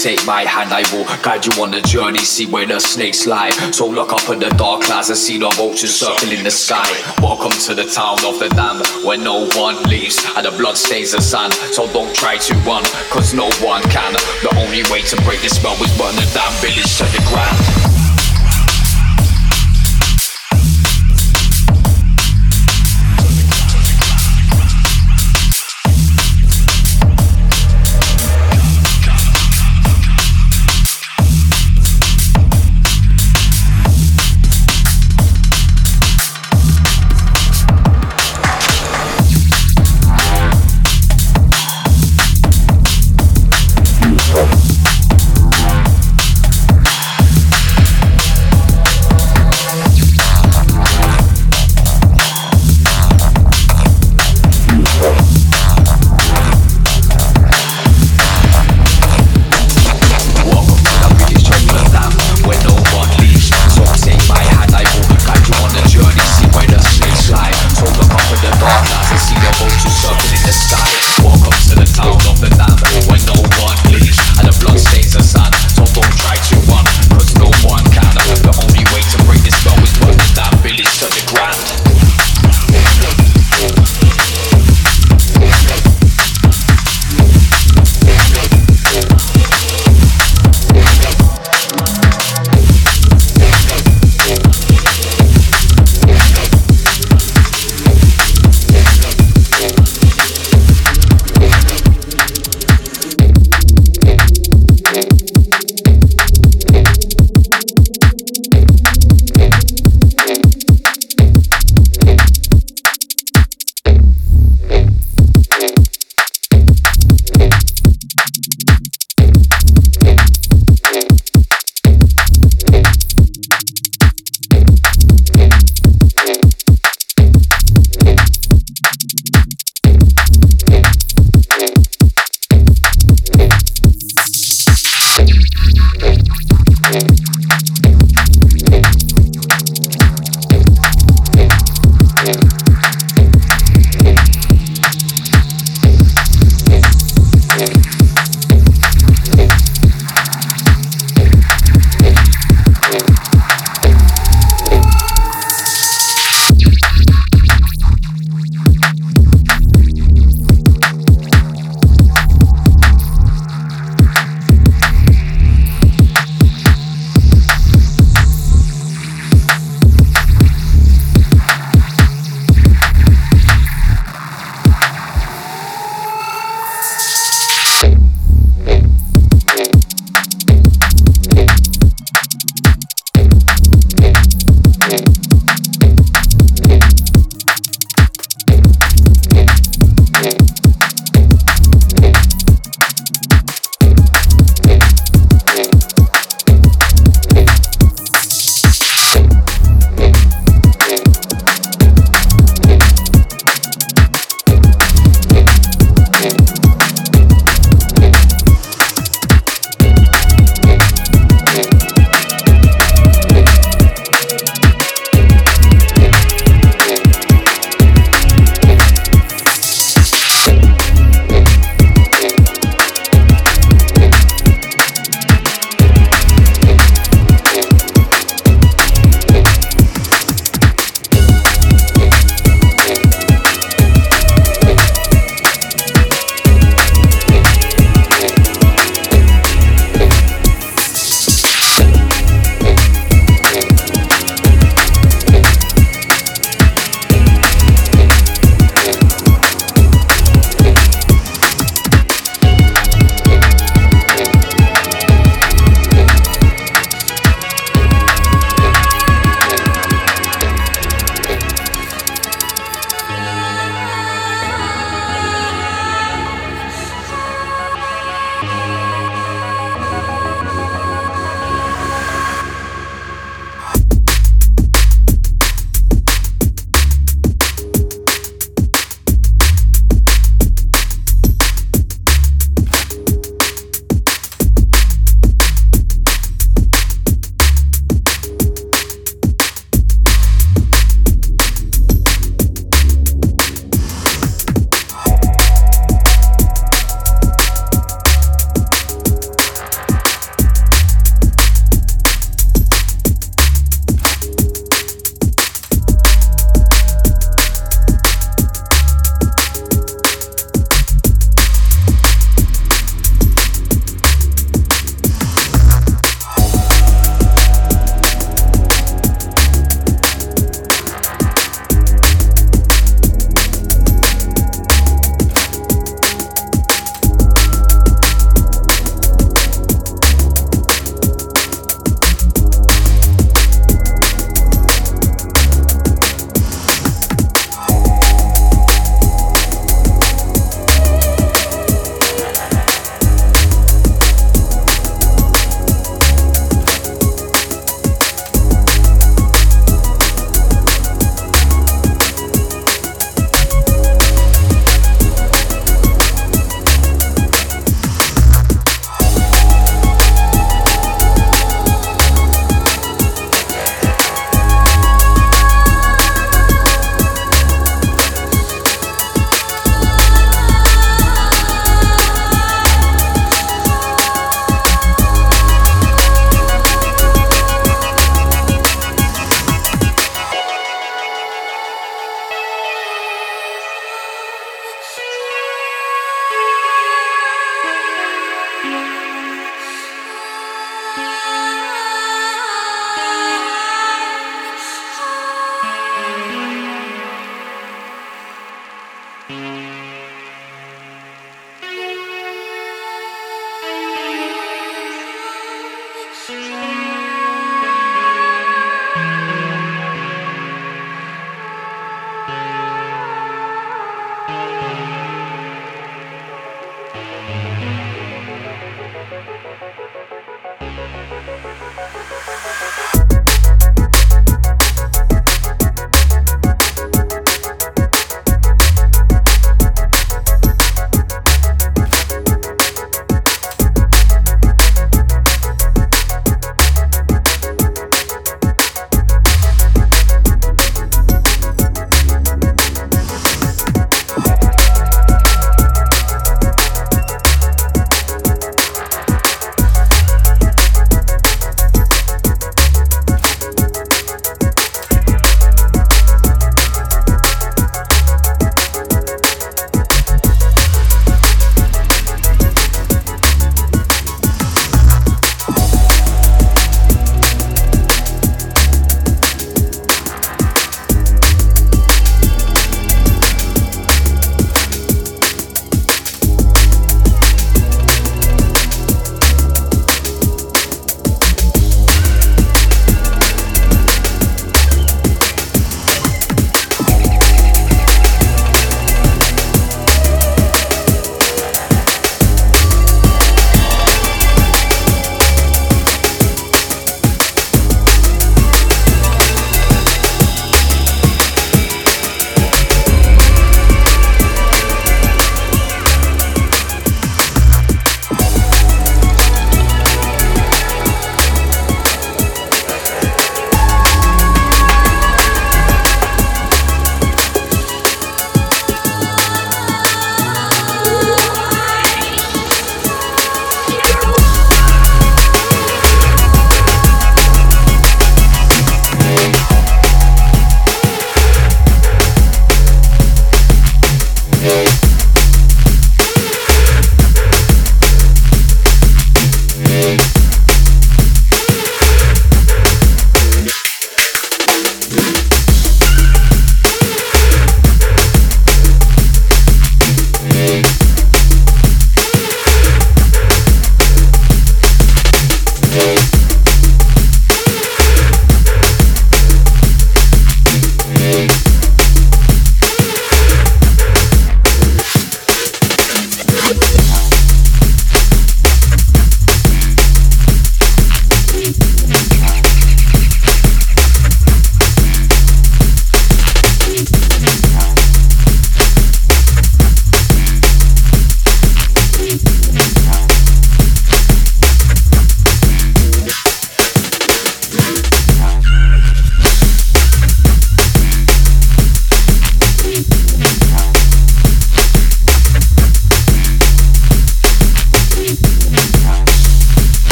Take my hand, I will guide you on the journey. See where the snakes lie. So look up in the dark clouds and see the vultures circling the sky. Welcome to the town of the damned, where no one leaves and the blood stains the sand. So don't try to run, cause no one can. The only way to break this spell is burn the damn village to the ground.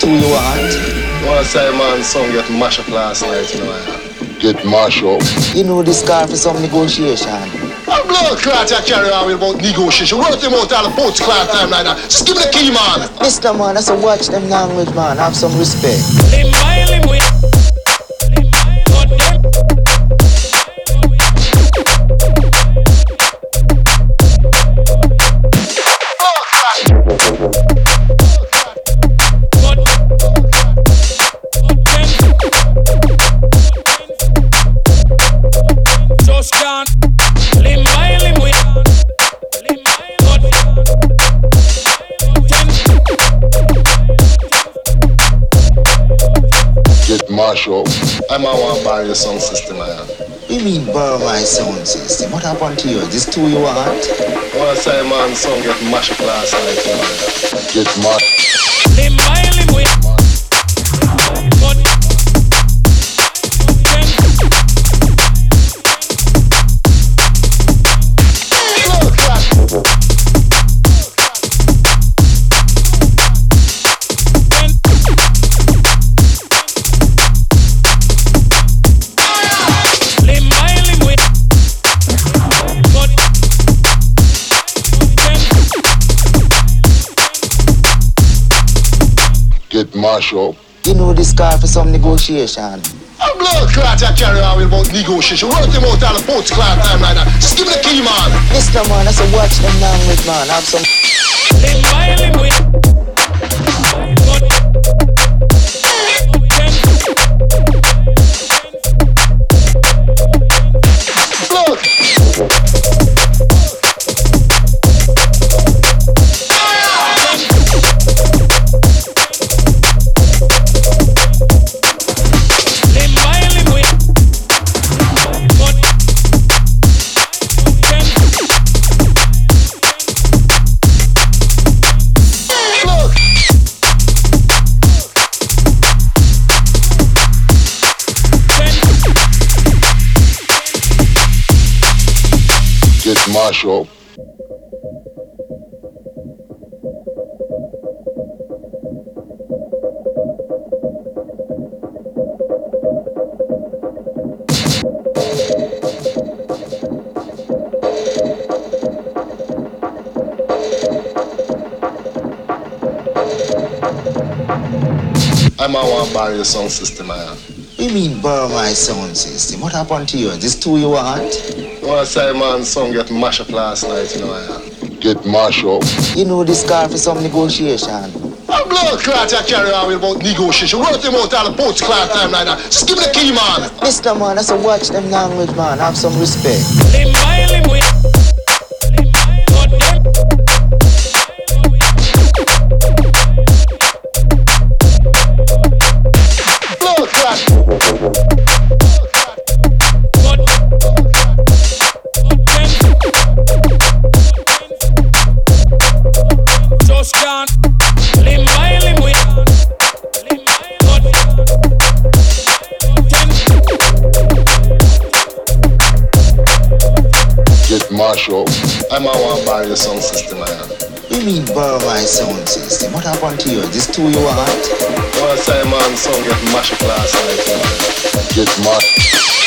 To you? This two you want? One say man song get mashed up last night, you know. Get mashed up. You know this car for some negotiation. I'm blood clot I carry on with about negotiation. Run them out all the boats clot time like that. Just give me the key, man. Listen, man, that's a watch them language, man. Have some respect. Get mashed up. I'm a one buy your sound system, man. You mean borrow my sound system? What happened to you? This two you want? One say man song get mashed up last night, you know. Get mashed. Get mashed up. You know this car for some negotiation. I'm blood clot I carry on with about negotiation. Run them out all the boats clot time like that. Just give me the key, man. Listen, man, that's a watch them language, man. Have some Get. I'm a one buy your sound system, man. You mean borrow my sound system? What happened to you? This two you want? One say man song get mashed up last night, you know. I. Get mashed up. You know this car for some negotiation. I'm blood clot I carry on with about negotiation. Run them out all the boats clot time like that. Just give me the key, man. Listen, man, that's a watch them language, man. Have some respect. Get mashed up. I'm a one buy your sound system, man. You mean borrow my sound system? What happened to you? This two you want? One say man song get mashed last night, know. Get mashed.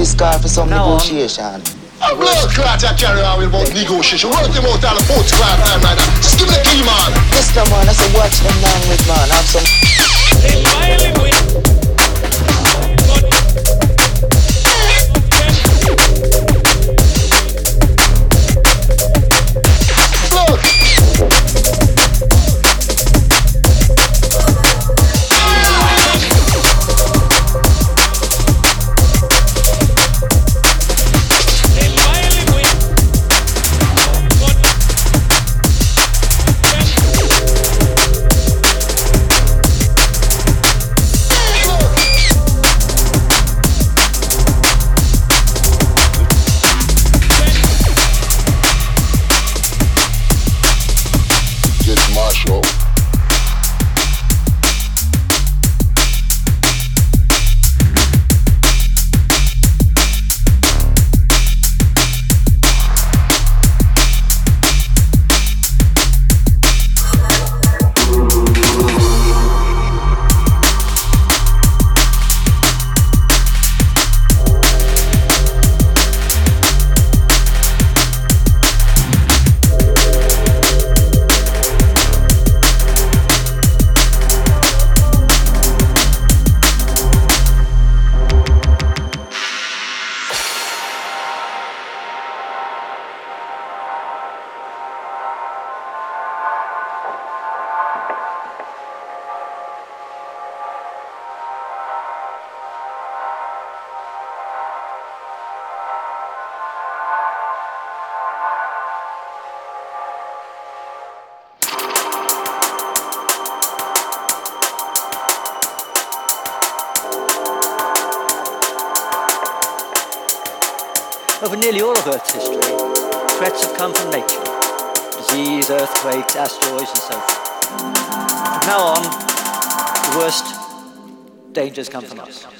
This car for some negotiation. I'm blood clot I carry on with about negotiation. Run them out all the boats clot time like that. Just give me the key, man. Listen, man, that's a watch them language, man. Have some limb by limb nearly all of Earth's history, threats have come from nature. Disease, earthquakes, asteroids, and so forth. From now on, the worst dangers come from us.